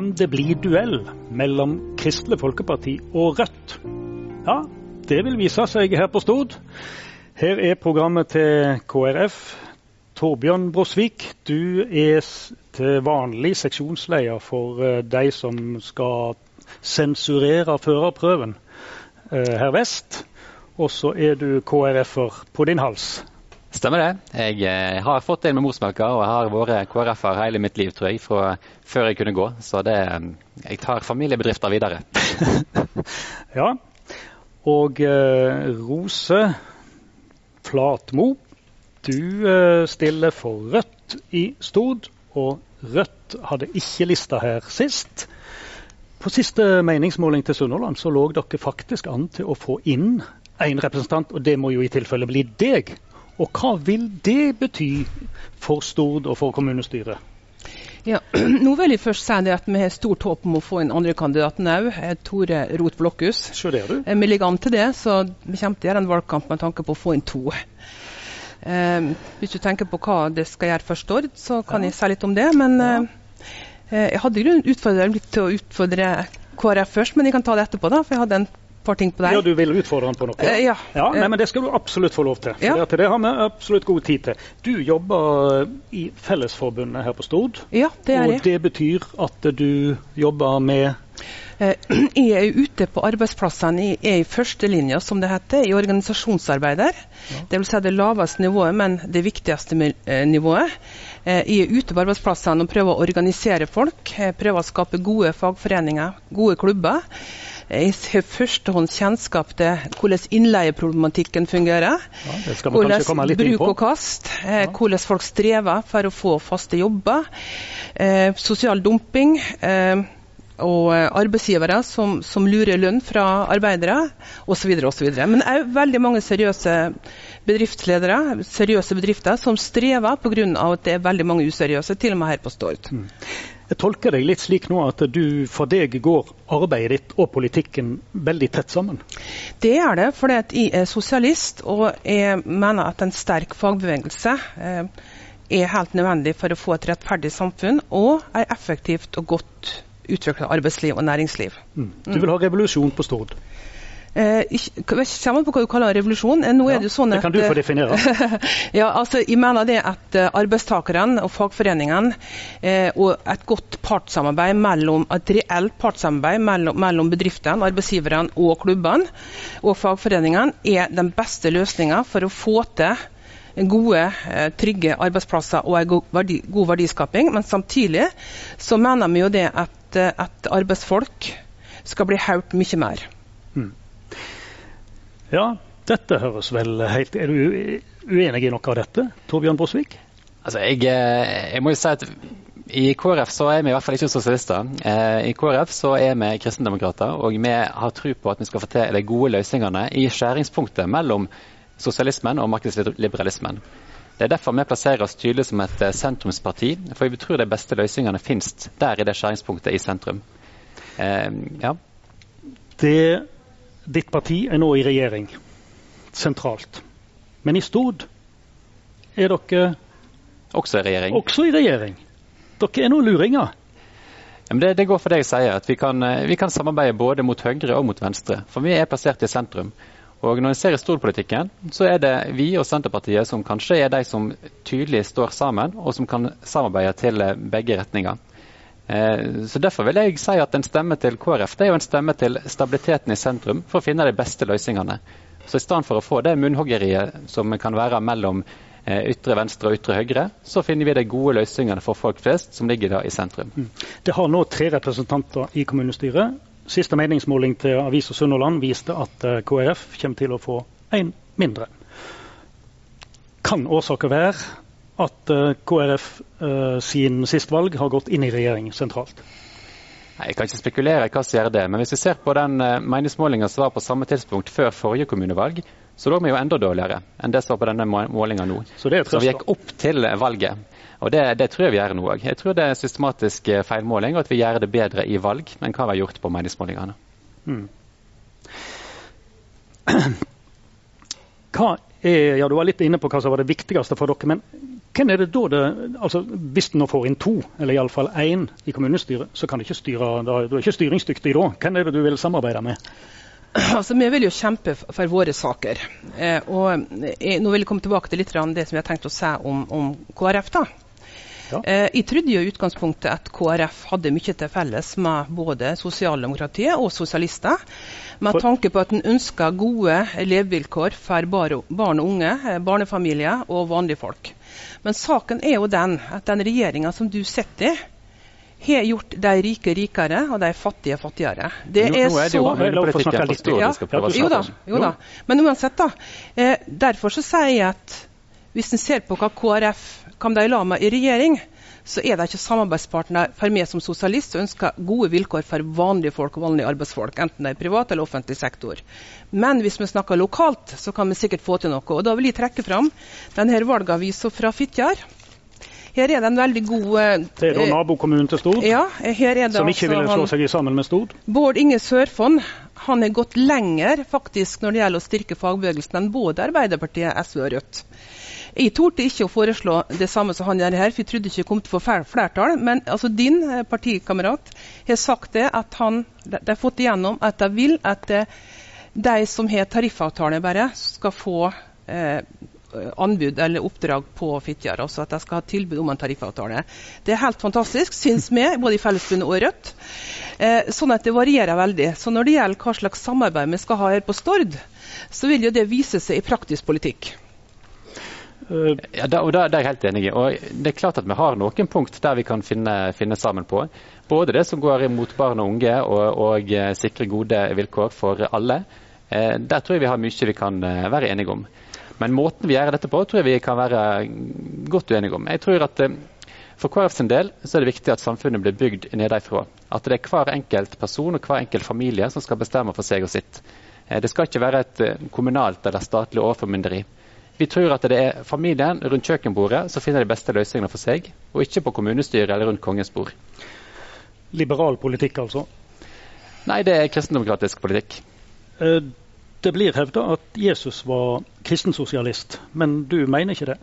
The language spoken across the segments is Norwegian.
Kan det bli duell mellom Kristelig Folkeparti og Rødt? Ja, det vil vise seg her på Stord. Her er programmet til KrF. Torbjørn Brosvik, du er til vanlig seksjonsleder for eh, de som skal sensurere førerprøven eh, her vest. Og så er du KrF-er på din hals. Stemmer det. Jeg eh, har fått inn med morsmelka, og jeg har vært KrF-er hele mitt liv, tror jeg, fra før jeg kunne gå. Så det, jeg tar familiebedrifter videre. ja. Og eh, Rose Flatmo, du eh, stiller for Rødt i Stord, og Rødt hadde ikke lista her sist. På siste meningsmåling til Sunnhordland så lå dere faktisk an til å få inn en representant, og det må jo i tilfelle bli deg. Og hva vil det bety for Stord og for kommunestyret? Ja, nå vil jeg først si det at Vi har stort håp om å få inn andre kandidaten òg. Tore Roth Blokhus. Eh, vi ligger an til det, så vi kommer til å gjøre en valgkamp med tanke på å få inn to. Um, hvis du tenker på hva det skal gjøre for Stord, så kan ja. jeg si litt om det. Men ja. uh, jeg hadde grunn litt til å utfordre KrF først, men jeg kan ta det etterpå. da, for jeg hadde en par ting på deg. Ja, Du vil utfordre han på noe? Uh, ja. ja nei, men Det skal du absolutt få lov til. For ja. det, det har vi absolutt god tid til. Du jobber i Fellesforbundet her på Stord. Ja, det er jeg. og det betyr at du jobber med jeg er ute på arbeidsplassene, jeg er i førstelinja, som det heter, i organisasjonsarbeider. Ja. vil Si det laveste nivået, men det viktigste nivået. Jeg er ute på arbeidsplassene og prøver å organisere folk. Jeg prøver å skape gode fagforeninger, gode klubber. Jeg har førstehånds kjennskap til hvordan innleieproblematikken fungerer. Ja, hvordan bruk og kast. Ja. Hvordan folk strever for å få faste jobber. Eh, sosial dumping. Eh, og eh, arbeidsgivere som, som lurer lønn fra arbeidere osv. Men òg veldig mange seriøse bedriftsledere, seriøse bedrifter, som strever pga. at det er veldig mange useriøse, til og med her på Stord. Mm. Jeg tolker deg litt slik nå at du, for deg går arbeidet ditt og politikken veldig tett sammen? Det er det, for jeg er sosialist, og jeg mener at en sterk fagbevegelse eh, er helt nødvendig for å få et rettferdig samfunn og et effektivt og godt utvikla arbeidsliv og næringsliv. Mm. Du vil ha revolusjon på Stord? Eh, ikke, kommer på hva du kaller revolusjon. Eh, nå er det sånn at, det kan du få definere. ja, altså, jeg mener det at arbeidstakerne og fagforeningene eh, og et godt partssamarbeid mellom, et reelt partssamarbeid mellom, mellom bedriftene, arbeidsgiverne og klubbene og fagforeningene er den beste løsninga for å få til gode, eh, trygge arbeidsplasser og en god, verdi, god verdiskaping. Men samtidig så mener vi jo det at, eh, at arbeidsfolk skal bli hørt mye mer. Ja, dette høres vel helt Er du uenig i noe av dette, Torbjørn Brosvik? Altså, jeg, eh, jeg må jo si at i KrF så er vi i hvert fall ikke sosialister. I KrF så er vi kristendemokrater, og vi har tro på at vi skal få til de gode løsningene i skjæringspunktet mellom sosialismen og markedsliberalismen. Det er derfor vi plasserer oss tydelig som et eh, sentrumsparti, for vi tror de beste løsningene finnes der i det skjæringspunktet i sentrum. Eh, ja. Det, ditt parti er nå i regjering, sentralt. Men i Stord er dere Også i regjering. Også i regjering. Dere er nå luringer. Ja, det, det, går for det jeg sier, at vi kan, eh, vi kan samarbeide både mot høyre og mot venstre. For vi er plassert i sentrum. Og Når en ser i storpolitikken, så er det vi og Senterpartiet som kanskje er de som tydelig står sammen, og som kan samarbeide til eh, begge retninger. Eh, så Derfor vil jeg si at en stemme til KrF det er jo en stemme til stabiliteten i sentrum, for å finne de beste løsningene. Så I stedet for å få det munnhoggeriet som kan være mellom eh, ytre venstre og ytre høyre, så finner vi de gode løsningene for folk flest som ligger da i sentrum. Mm. Det har nå tre representanter i kommunestyret. Siste meningsmåling til Avisa Sunnhordland viste at eh, KrF kommer til å få én mindre. Kan årsaken være at eh, KrF uh, sin sist valg har gått inn i regjering sentralt? Nei, Jeg kan ikke spekulere i hva som gjør det, men hvis vi ser på den uh, meningsmålinga som var på samme tidspunkt før forrige kommunevalg, så lå vi jo enda dårligere enn det som var på denne målinga nå. Så, så vi gikk opp til valget. Og det, det, tror jeg vi gjør nå òg. Jeg tror det er systematisk eh, feilmåling, og at vi gjør det bedre i valg enn hva vi har gjort på meningsmålingene. Mm. Hva er, ja, Du var litt inne på hva som var det viktigste for dere, men Hvem er det da det, altså Hvis en nå får inn to, eller iallfall én i kommunestyret, så kan du ikke styre, da, du er ikke styringsdyktig da. Hvem er det du vil samarbeide med? Altså, Vi vil jo kjempe for våre saker. Eh, og jeg, Nå vil jeg komme tilbake til litt det som jeg har tenkt å si om, om KrF. da. Ja. Eh, jeg trodde jo i utgangspunktet at KrF hadde mye til felles med både sosialdemokratiet og sosialister. Med tanke på at en ønsker gode levevilkår for barn og unge, eh, barnefamilier og vanlige folk. Men saken er jo den at den regjeringa som du sitter i, har gjort de rike rikere og de fattige fattigere. Det nå, er, nå er det jo ja, jo da, jo da. Men uansett, da. Eh, derfor så sier jeg at hvis en ser på hva KrF kom de la med i regjering, så er de ikke samarbeidspartner for meg som sosialist som ønsker gode vilkår for vanlige folk og vanlige arbeidsfolk, enten det er privat eller offentlig sektor. Men hvis vi snakker lokalt, så kan vi sikkert få til noe. Og Da vil jeg trekke fram denne valgavisa fra Fitjar. Her er det en veldig god eh, Det er da nabokommunen til Stord? Ja, det som ikke ville slå seg sammen med Stord? Bård Inge Sørfond han har gått lenger faktisk når det gjelder å styrke fagbevegelsen enn både Arbeiderpartiet, SV og Rødt. Jeg torde ikke å foreslå det samme som han gjør her, for jeg trodde ikke jeg kom til å få flertall. Men altså, din eh, partikamerat har sagt det at han, de har fått igjennom at de vil at eh, de som har tariffavtale, bare skal få eh, anbud eller oppdrag på Fitjar. Altså at de skal ha tilbud om en tariffavtale. Det er helt fantastisk, syns vi, både i Fellesbundet og Rødt. Eh, sånn at det varierer veldig. Så når det gjelder hva slags samarbeid vi skal ha her på Stord, så vil jo det vise seg i praktisk politikk. Eh, ja, da, og da, det er jeg helt enig i. Og det er klart at Vi har noen punkt der vi kan finne, finne sammen på. Både det som går imot barn og unge og, og eh, sikre gode vilkår for alle. Eh, der tror jeg vi har mye vi kan være enige om. Men måten vi gjør dette på, tror jeg vi kan være godt uenige om. Jeg tror at For KrF sin del så er det viktig at samfunnet blir bygd nedenfra. At det er hver enkelt person og hver enkelt familie som skal bestemme for seg og sitt. Det skal ikke være et kommunalt eller statlig overformynderi. Vi tror at det er familien rundt kjøkkenbordet som finner de beste løsningene for seg, og ikke på kommunestyret eller rundt kongens bord. Liberal politikk, altså? Nei, det er kristendemokratisk politikk. Eh, det blir hevda at Jesus var kristensosialist, men du mener ikke det?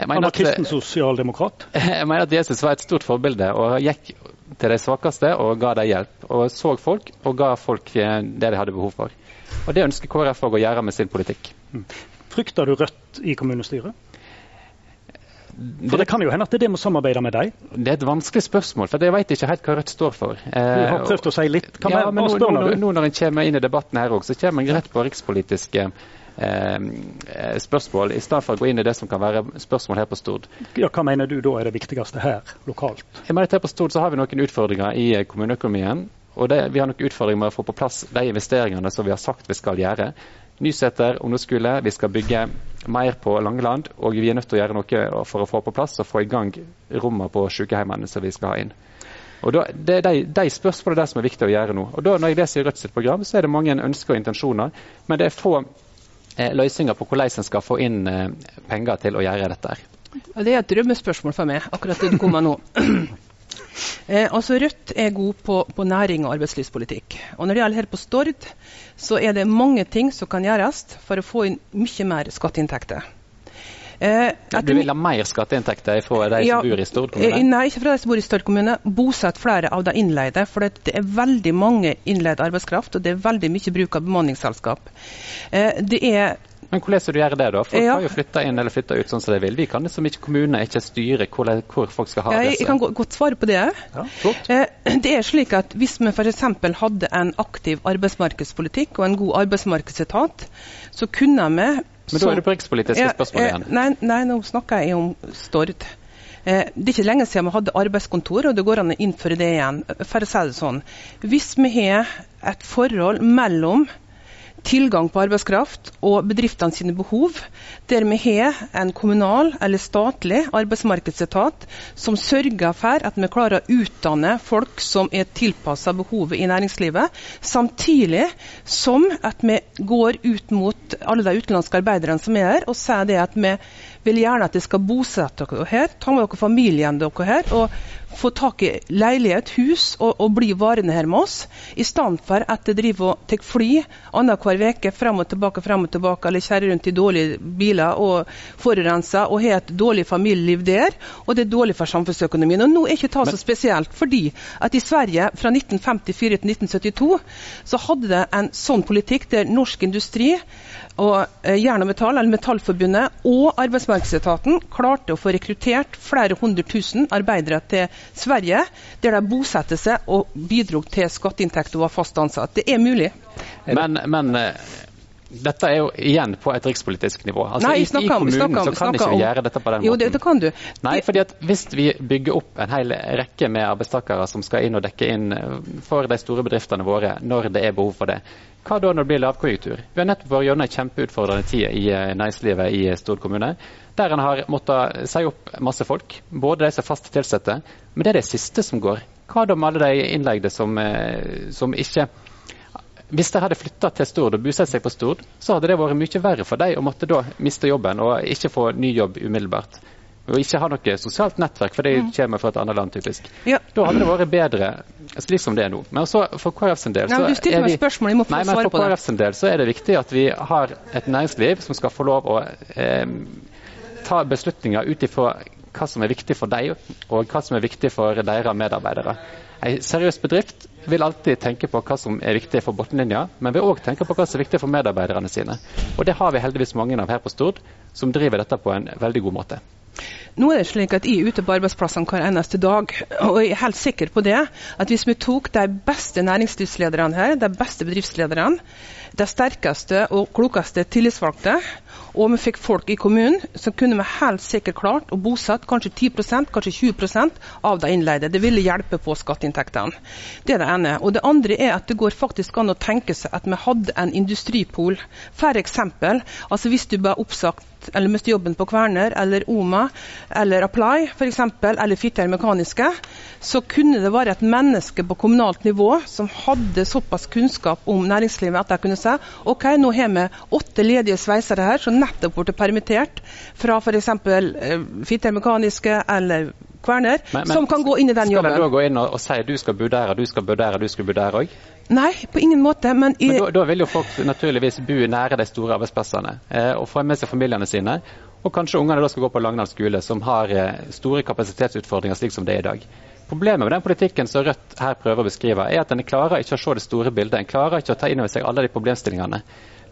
Han var kristensosialdemokrat? Jeg mener at Jesus var et stort forbilde og gikk til de svakeste og ga dem hjelp. Og så folk og ga folk det de hadde behov for. Og Det ønsker KrF å gjøre med sin politikk. Frykter du Rødt i kommunestyret? For Det kan jo hende at det er det vi samarbeider samarbeide med deg? Det er et vanskelig spørsmål, for jeg vet ikke helt hva Rødt står for. Du har prøvd å si litt. Kan ja, men nå, nå, nå, når en kommer inn i debatten her òg, så kommer en rett på rikspolitiske eh, spørsmål, i stedet for å gå inn i det som kan være spørsmål her på Stord. Ja, Hva mener du da er det viktigste her, lokalt? Jeg mener at Her på Stord så har vi noen utfordringer i kommuneøkonomien. Og det, vi har noen utfordringer med å få på plass de investeringene som vi har sagt vi skal gjøre. Nyseter ungdomsskole. Vi skal bygge mer på Langeland. Og vi er nødt til å gjøre noe for å få på plass og få i gang rommene på sykehjemmene som vi skal ha inn. Og da, Det er de, de spørsmålene der som er viktig å gjøre nå. Og da, Når jeg leser Rødt sitt program, så er det mange ønsker og intensjoner. Men det er få eh, løsninger på hvordan en skal få inn eh, penger til å gjøre dette. Og det er et drømmespørsmål for meg, akkurat det du kommer nå. Eh, altså Rødt er god på, på, næring og arbeidslivspolitikk. Og når det gjelder her på Stord, så er det mange ting som kan gjøres for å få inn mye mer skatteinntekter. Eh, du vil ha mer skatteinntekter fra de ja, som bor i Stord kommune? Eh, nei, ikke fra de som bor i Stord kommune. Bosett flere av de innleide. For det er veldig mange innleid arbeidskraft, og det er veldig mye bruk av bemanningsselskap. Eh, det er men hvordan skal du gjøre det, da? Folk ja. kan jo flytte inn eller flytte ut sånn som de vil. Vi kan liksom ikke kommunene ikke styre hvor, hvor, folk skal ha ja, jeg, jeg kan godt svare på det. Ja, eh, det er slik at Hvis vi f.eks. hadde en aktiv arbeidsmarkedspolitikk og en god arbeidsmarkedsetat, så kunne vi Men da er det på rikspolitiske ja, spørsmål igjen. Nei, nei, nå snakker jeg om Stord. Eh, det er ikke lenge siden vi hadde arbeidskontor, og det går an å innføre det igjen. For å si det sånn. Hvis vi har et forhold mellom tilgang på arbeidskraft og bedriftene sine behov, der vi har en kommunal eller statlig arbeidsmarkedsetat som sørger for at vi klarer å utdanne folk som er tilpassa behovet i næringslivet, samtidig som at vi går ut mot alle de utenlandske arbeiderne som er her, og sier det at vi vil gjerne at de skal bosette dere her, ta med dere familien dere her, og få tak i leilighet, hus, og, og bli varende her med oss, i stedet for at dere driver og tar fly annenhver uke frem og tilbake, frem og tilbake, eller kjører rundt i dårlige biler og forurenser og har et dårlig familieliv der. Og det er dårlig for samfunnsøkonomien. Og nå er ikke det så spesielt, fordi at i Sverige fra 1954 til 1972 så hadde det en sånn politikk der norsk industri og eh, Jern og Metall, eller Metallforbundet og Arbeidsmarkedsetaten klarte å få rekruttert flere hundre tusen arbeidere til Sverige, der de bosatte seg og bidro til skatteinntekter og var fast ansatt. Det er mulig. Men, men eh, dette er jo igjen på et rikspolitisk nivå. Altså, Nei, i, I kommunen snakker, så kan ikke vi gjøre dette på den jo, måten. Jo, det kan du. Nei, fordi at Hvis vi bygger opp en hel rekke med arbeidstakere som skal inn og dekke inn eh, for de store bedriftene våre når det er behov for det, hva da når det blir lavkonjunktur? Vi har nettopp vært gjennom en kjempeutfordrende tid i eh, næringslivet i Stord kommune. Der en har måttet si opp masse folk, både de som er fast tilsatte, men det er det siste som går. Hva da med alle de innleide som, eh, som ikke hvis de hadde flytta til Stord og bosatt seg på Stord, så hadde det vært mye verre for dem å måtte da miste jobben og ikke få ny jobb umiddelbart. Og ikke ha noe sosialt nettverk, for de mm. kommer fra et annet land, typisk. Ja. Da hadde det vært bedre slik som det er nå. Men også for KrF sin del så nei, er vi, spørsmål, nei, for KrF sin del så er det viktig at vi har et næringsliv som skal få lov å eh, ta beslutninger ut ifra hva som er viktig for dem, og hva som er viktig for deres medarbeidere. En seriøs bedrift vil alltid tenke på hva som er viktig for bunnlinja, men vil òg tenke på hva som er viktig for medarbeiderne sine. Og det har vi heldigvis mange av her på Stord, som driver dette på en veldig god måte. Nå er det slik at Jeg er ute på arbeidsplassene hver eneste dag, og jeg er helt sikker på det. At hvis vi tok de beste næringslivslederne her, de beste bedriftslederne, de sterkeste og klokeste tillitsvalgte, og vi fikk folk i kommunen, så kunne vi helt sikkert klart å bosette kanskje 10% kanskje 20% av de innleide. Det ville hjelpe på skatteinntektene. Det er det ene. Og det andre er at det går faktisk an å tenke seg at vi hadde en industripol. For eksempel, altså hvis du ble oppsagt eller miste jobben på Kverner eller Oma eller Apply f.eks., eller Fitjar Mekaniske, så kunne det være et menneske på kommunalt nivå som hadde såpass kunnskap om næringslivet at de kunne si OK, nå har vi åtte ledige sveisere her som nettopp ble permittert fra f.eks. Eh, Fitjar Mekaniske eller Kverner, men, men, som kan gå inn i den jobben. Skal de da gå inn og, og si du skal bo der, du skal bo der, du skal bo der òg? Nei, på ingen måte. Men, i, men da, da, vil jo folk naturligvis bo nære de store arbeidsplassene eh, og få med seg familiene sine. Og kanskje ungene da skal gå på Langdal skole, som har eh, store kapasitetsutfordringer slik som det er i dag. Problemet med den politikken som Rødt her prøver å beskrive, er at en klarer ikke å se det store bildet. En klarer ikke å ta inn over seg alle de problemstillingene.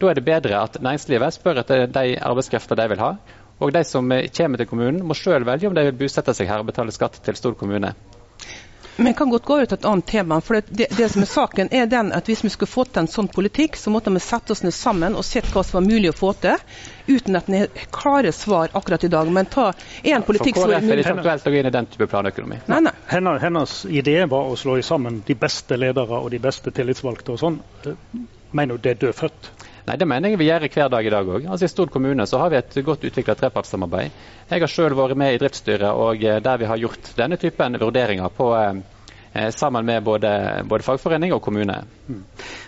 Da er det bedre at næringslivet spør etter de arbeidskrefter de vil ha. Og de som eh, kommer til kommunen, må sjøl velge om de vil bosette seg her og betale skatt til stor kommune. Men kan godt gå ut et annet tema. for det, det, som er saken er den at Hvis vi skulle fått til en sånn politikk, så måtte vi sette oss ned sammen og sett hva som var mulig å få til, uten at vi har klare svar akkurat i dag. Men ta en politikk som er mulig. For KrF er det ikke å gå inn i den type planøkonomi? Nei, nei. Hennes, hennes idé var å slå sammen de beste ledere og de beste tillitsvalgte og sånn. Mener du det er dødfødt? Nei, Det mener jeg vi gjør hver dag i dag òg. Altså, I Stord kommune så har vi et godt utvikla trepartssamarbeid. Jeg har selv vært med i driftsstyret og eh, der vi har gjort denne typen vurderinger på, eh, eh, sammen med både, både, fagforening og kommune. Mm.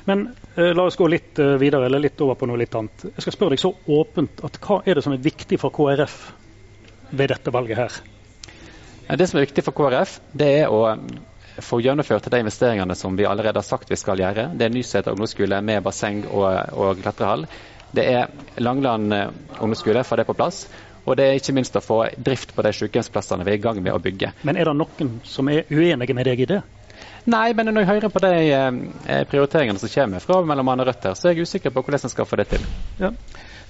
Men eh, la oss gå litt eh, videre, eller litt over på noe litt annet. Jeg skal spørre deg så åpent at Hva er det som er viktig for KrF ved dette valget her? Det som er viktig for KrF, det er å få gjennomført de investeringene som vi allerede har sagt vi skal gjøre. Det er Nyseter ungdomsskole med basseng og, og klatrehall. Det er Langland eh, ungdomsskole, få det på plass. Og det er ikke minst å få drift på de sykehjemsplassene vi er i gang med å bygge. Men er det noen som er uenige med deg i det? Nei, men når jeg hører på de eh, prioriteringene som kommer fra annet Rødt her, så er jeg usikker på hvordan en skal få det til. Ja.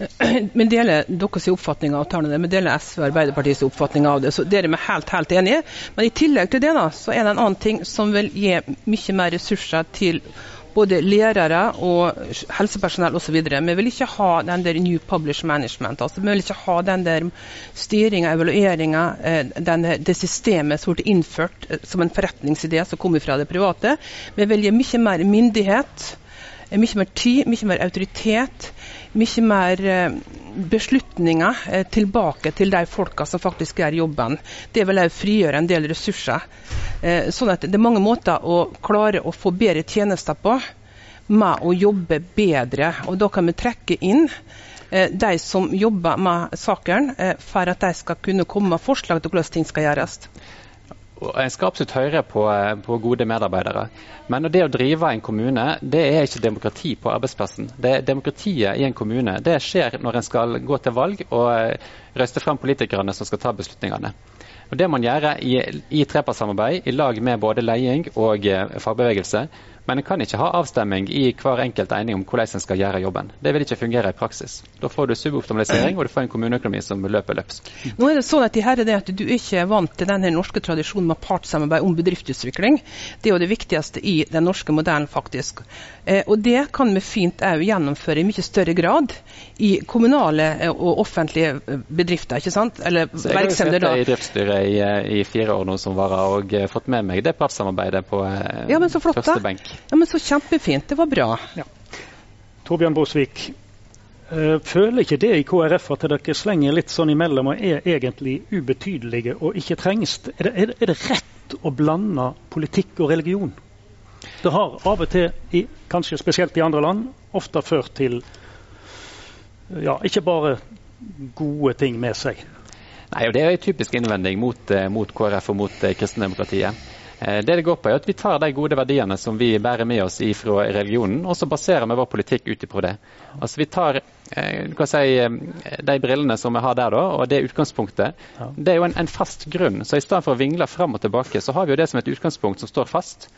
Vi deler deres oppfatning av tallene, men deler SV og Arbeiderpartiets oppfatning av det. så dere er helt, helt enige Men i tillegg til det da, så er det en annen ting som vil gi mye mer ressurser til både lærere og helsepersonell osv. Vi vil ikke ha den der New Publish Management. altså Vi vil ikke ha den der styringa, evalueringa, eh, det systemet som ble innført eh, som en forretningsidé som kommer fra det private. Vi vil gi mye mer myndighet, mye mer tid, mye mer autoritet mye mer eh, beslutninger eh, tilbake til de folka som faktisk gjør jobben. Det vil òg frigjøre en del ressurser. Eh, sånn at Det er mange måter å klare å få bedre tjenester på med å jobbe bedre. Og Da kan vi trekke inn de som jobber med saken, for at de skal kunne komme med forslag til hvordan ting skal gjøres. En skal absolutt høre på, på, gode medarbeidere. Men det å drive en kommune, det er ikke demokrati på arbeidsplassen. Det er Demokratiet i en kommune det skjer når en skal gå til valg og røste frem politikerne som skal ta beslutningene. Og Det man gjøre i, i trepartssamarbeid i lag med både leding og fagbevegelse. Men en kan ikke ha avstemming i hver enkelt ening om hvordan en skal gjøre jobben. Det vil ikke fungere i praksis. Da får du suboptimalisering, og du får en kommuneøkonomi som løper løpsk. Nå er det sånn at, her er det at Du ikke er vant til denne norske tradisjonen med partssamarbeid om bedriftsutvikling. Det er jo det viktigste i den norske modellen, faktisk. Eh, og Det kan vi fint òg gjennomføre i mye større grad i kommunale eh, og offentlige eh, bedrifter. ikke sant? Eller virksomheter. Jeg har sittet i driftsstyret i, i, fire år nå som varer, og fått med meg det partssamarbeidet på ja, første benk. Ja, men Så kjempefint. Det var bra. Ja. Torbjørn Bosvik, eh, føler ikke det i KrF at dere slenger litt sånn imellom og er egentlig ubetydelige og ikke trengs? Er det, er, er det rett å blande politikk og religion? Det har av og til, i, kanskje spesielt i andre land, ofte ført til ja, ikke bare gode ting med seg. Nei, og Det er en typisk innvending mot, eh, mot KrF og mot eh, kristendemokratiet. Eh, det det går på er at Vi tar de gode verdiene som vi bærer med oss fra religionen, og så baserer vi vår politikk ut ifra det. Altså Vi tar eh, si, eh, de brillene som vi har der, da, og det utgangspunktet. Det er jo en, en, fast grunn. Så i stedet for å vingle fram og tilbake, så har vi jo det som et utgangspunkt som står fast.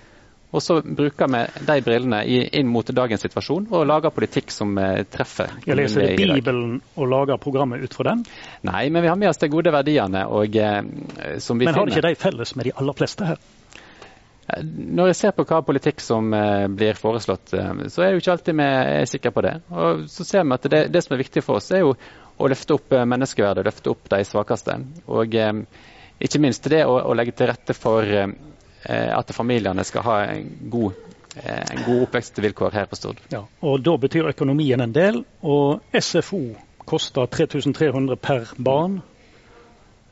Og så bruker vi de brillene inn mot dagens situasjon og lager politikk som treffer. Jeg leser Bibelen og lager programmet ut fra den? Nei, men vi har med oss de gode verdiene. Og, som vi men har finner. ikke de felles med de aller fleste her? Når jeg ser på hva politikk som eh, blir foreslått, eh, så er jo ikke alltid vi er sikre på det. Og så ser vi at det, det, som er viktig for oss, er jo å løfte opp eh, menneskeverdet, løfte opp de svakeste. Og ikke minst det å, å legge til rette for at familiene skal ha en god, en god oppvekstvilkår her på Stord. Ja, og Da betyr økonomien en del. Og SFO koster 3300 per barn.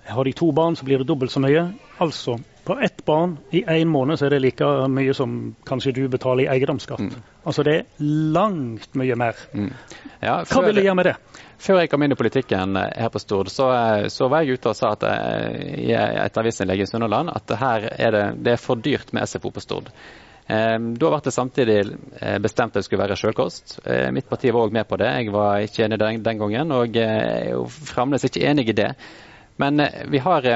Har de to barn, så blir det dobbelt så mye. Altså på ett barn i én måned så er det like mye som kanskje du betaler i eiendomsskatt. Mm. Altså det er langt mye mer. Mm. Ja, Hva vil du gjøre med det? Før jeg kom inn i politikken eh, her på Stord, så, eh, så var jeg ute og sa at, eh, i et avisinnlegg i Sunnhordland at her er det, det er for dyrt med SFO på Stord. Da ble det samtidig bestemt at det skulle være selvkost. Mitt parti var òg med på det. Jeg var ikke enig den, den gangen, og er jo fremdeles ikke enig i det. Men vi har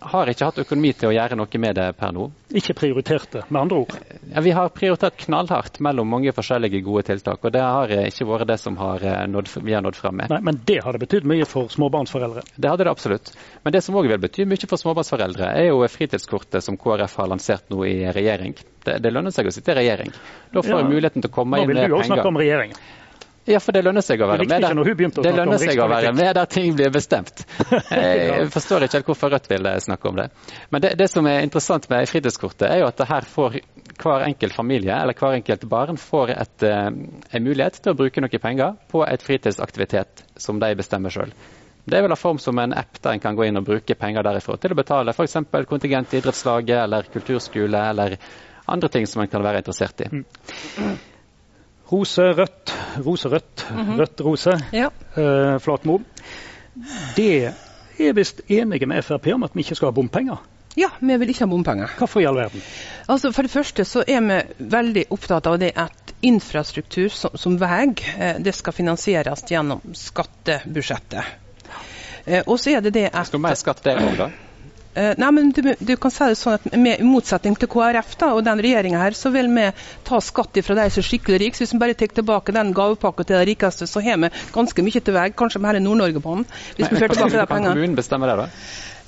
har ikke hatt økonomi til å gjøre noe med det per nå. Ikke prioritert det, med andre ord? Ja, vi har prioritert knallhardt mellom mange forskjellige gode tiltak. Og det har ikke vært det som har eh, nådd, vi har nådd frem med. Nei, Men det hadde betydd mye for småbarnsforeldre? Det hadde det absolutt. Men det som òg vil bety mye for småbarnsforeldre, er jo fritidskortet som KrF har lansert nå i regjering. Det, det lønner seg å sitte i regjering. Da får ja. muligheten til å komme inn med penger. Nå vil du òg snakke om regjeringen. Ja, for det lønner seg å være med der, det lønner seg å være med der ting blir bestemt. Jeg forstår ikke helt hvorfor Rødt vil eh, snakke om det. Men det, det som er interessant med fritidskortet, er jo at her får hver enkelt familie eller hver enkelt barn får et, eh, en mulighet til å bruke noen penger på et fritidsaktivitet som de bestemmer sjøl. Det vel en form som en app der en kan gå inn og bruke penger derifra til å betale f.eks. kontingent i idrettslaget eller kulturskole eller andre ting som en kan være interessert i. Rose rødt, rose rødt, mm -hmm. rødt rose. Ja. eh, Flatmo. Det er visst enige med Frp om at vi ikke skal ha bompenger? Ja, vi vil ikke ha bompenger. Hvorfor i all verden? Altså, For det første så er vi veldig opptatt av det at infrastruktur som, som vei eh, det skal finansieres gjennom skattebudsjettet. Eh, og så er det det at Skal mer skatt der òg, da? Uh, nei, men du, du, kan si det sånn at med, I motsetning til KrF da, og den regjeringa her, så vil vi ta skatt fra de som er skikkelig rike. Hvis vi bare tar tilbake den gavepakka til de rikeste, så har vi ganske mye til vei. Kanskje med hele Nord-Norge-banen. Hvis vi fører tilbake de pengene. Kan kommunen bestemme det, da?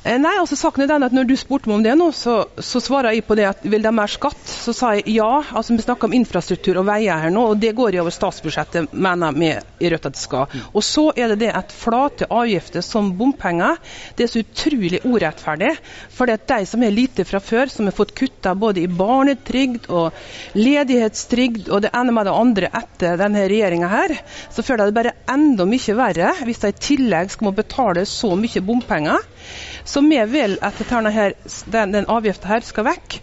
Eh, nei, altså saken er den at når du spurte meg om det nå, så, så svarer jeg på det at vil de ha mer skatt? Så sa jeg ja. altså Vi snakker om infrastruktur og veier her nå, og det går i over statsbudsjettet, mener vi i Rødt at det skal. Og så er det det at flate avgifter som bompenger, det er så utrolig urettferdig. For det er de som er lite fra før, som har fått kutta både i barnetrygd og ledighetstrygd og det ene med det andre etter denne regjeringa her, så føler jeg det bare enda mye verre hvis de i tillegg skal må betale så mye bompenger. Så vi vil at her, den, den avgiften her skal vekk.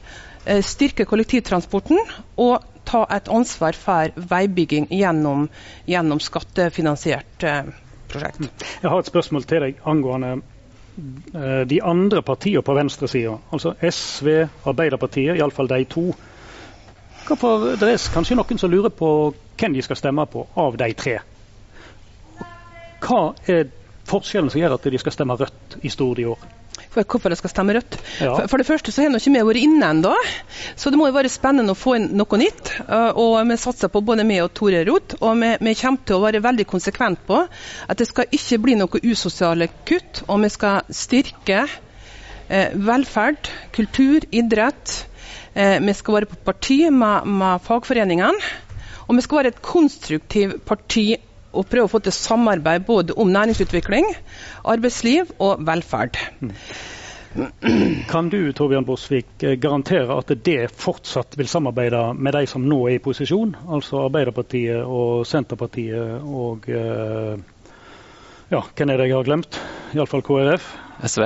Eh, styrke kollektivtransporten og ta et ansvar for veibygging gjennom, gjennom skattefinansiert eh, prosjekt. Jeg har et spørsmål til deg angående eh, de andre partiene på venstresida, altså SV, Arbeiderpartiet, iallfall de to Hvorfor, Det er kanskje noen som lurer på hvem de skal stemme på av de tre. Hva er forskjellen som gjør at de skal stemme rødt i Stord i år? For hvorfor de skal stemme rødt? Ja. For, for, det første så har vi ikke vi vært inne ennå, så det må jo være spennende å få inn noe nytt. Uh, og vi satser på både meg og Tore Roth, og vi, vi, kommer til å være veldig konsekvent på at det skal ikke bli noe usosiale kutt, og vi skal styrke eh, velferd, kultur, idrett. Eh, vi skal være på parti med, med fagforeningene. Og vi skal være et konstruktivt parti og prøve å få til samarbeid både om næringsutvikling, arbeidsliv og velferd. Kan du Torbjørn Borsvik, eh, garantere at det fortsatt vil samarbeide med de som nå er i posisjon, altså Arbeiderpartiet og Senterpartiet og eh, ja, hvem er det jeg har glemt? Iallfall KrF. SV.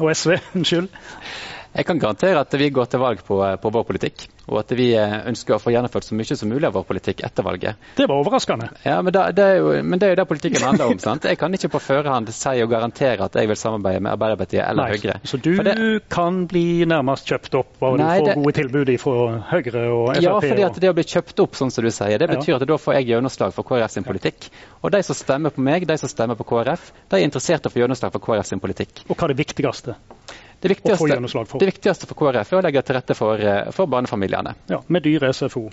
Og SV, unnskyld. Jeg kan garantere at vi går til valg på, eh, på, vår politikk, og at vi eh, ønsker å få gjennomført så mye som mulig av vår politikk etter valget. Det var overraskende. Ja, Men, da, det, er jo, men det er jo det politikken handler om. sant? Jeg kan ikke på førehånd si og garantere at jeg vil samarbeide med Arbeiderpartiet eller Nei, Høyre. Så du det, kan bli nærmest kjøpt opp og du får det, gode tilbud fra Høyre og Frp? Ja, fordi at det å bli kjøpt opp, sånn som du sier, det betyr ja. at da får jeg gjennomslag for KrF sin politikk. Og de som stemmer på meg, de som stemmer på KrF, de er interessert i å få gjennomslag for KrF sin politikk. Og hva er det viktigste? Det viktigste, for. det viktigste for KrF er å legge til rette for, eh, for barnefamiliene. Ja, Med dyre SFO.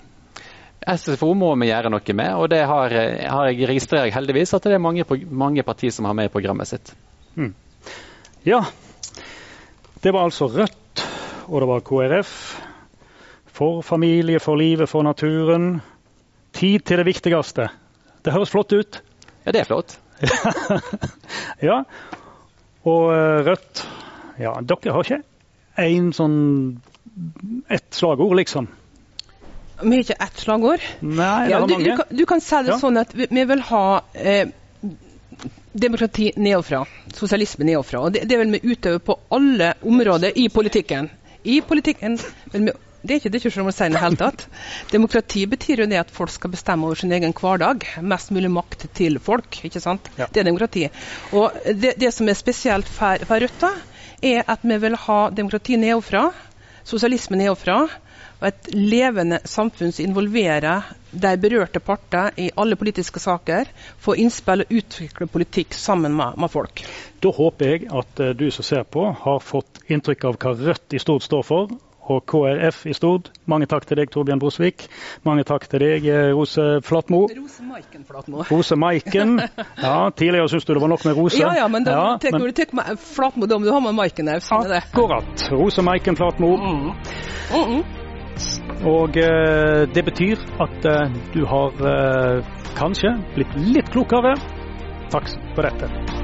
SFO må vi gjøre noe med, og det har, eh, har jeg registrerer jeg heldigvis at det er mange, mange partier som har med i programmet sitt. Mm. Ja, det var altså Rødt, og det var KrF. For familie, for livet, for naturen. Tid til det viktigste. Det høres flott ut? Ja, det er flott. ja, og eh, Rødt ja, dere har ikke én sånn ett slagord, liksom? Vi har ikke ett slagord. Nei, ja, du, du, kan, du, kan, si det ja. sånn at vi, vi vil ha eh, demokrati nedenfra. Sosialisme nedenfra. Og det, det vil vi utøve på alle områder i politikken. I politikken vil vi det er ikke det er ikke som å si det hele tatt. Demokrati betyr jo det at folk skal bestemme over sin egen hverdag. Mest mulig makt til folk. ikke sant? Ja. Det er demokrati. Og det, det som er spesielt for, for Rødt, er at vi vil ha demokrati nedenfra, sosialisme nedenfra, og et levende samfunn som involverer de berørte parter i alle politiske saker, få innspill og utvikle politikk sammen med, med, folk. Da håper jeg at uh, du som ser på, har fått inntrykk av hva Rødt i stort står for, og KrF i Stord. Mange takk til deg, Torbjørn Brosvik. Mange takk til deg, eh, Rose Flatmo. Rose Maiken Flatmo. Rose Maiken. Ja, tidligere syntes du det var nok med Rose. Ja, ja, men da ja, tek, men... du tar med Flatmo, da må du ha med Maiken òg. Sånn Akkurat. Rose Maiken Flatmo. Mm. Mm -mm. Og eh, det betyr at eh, du har eh, kanskje blitt litt klokere. Takk for dette.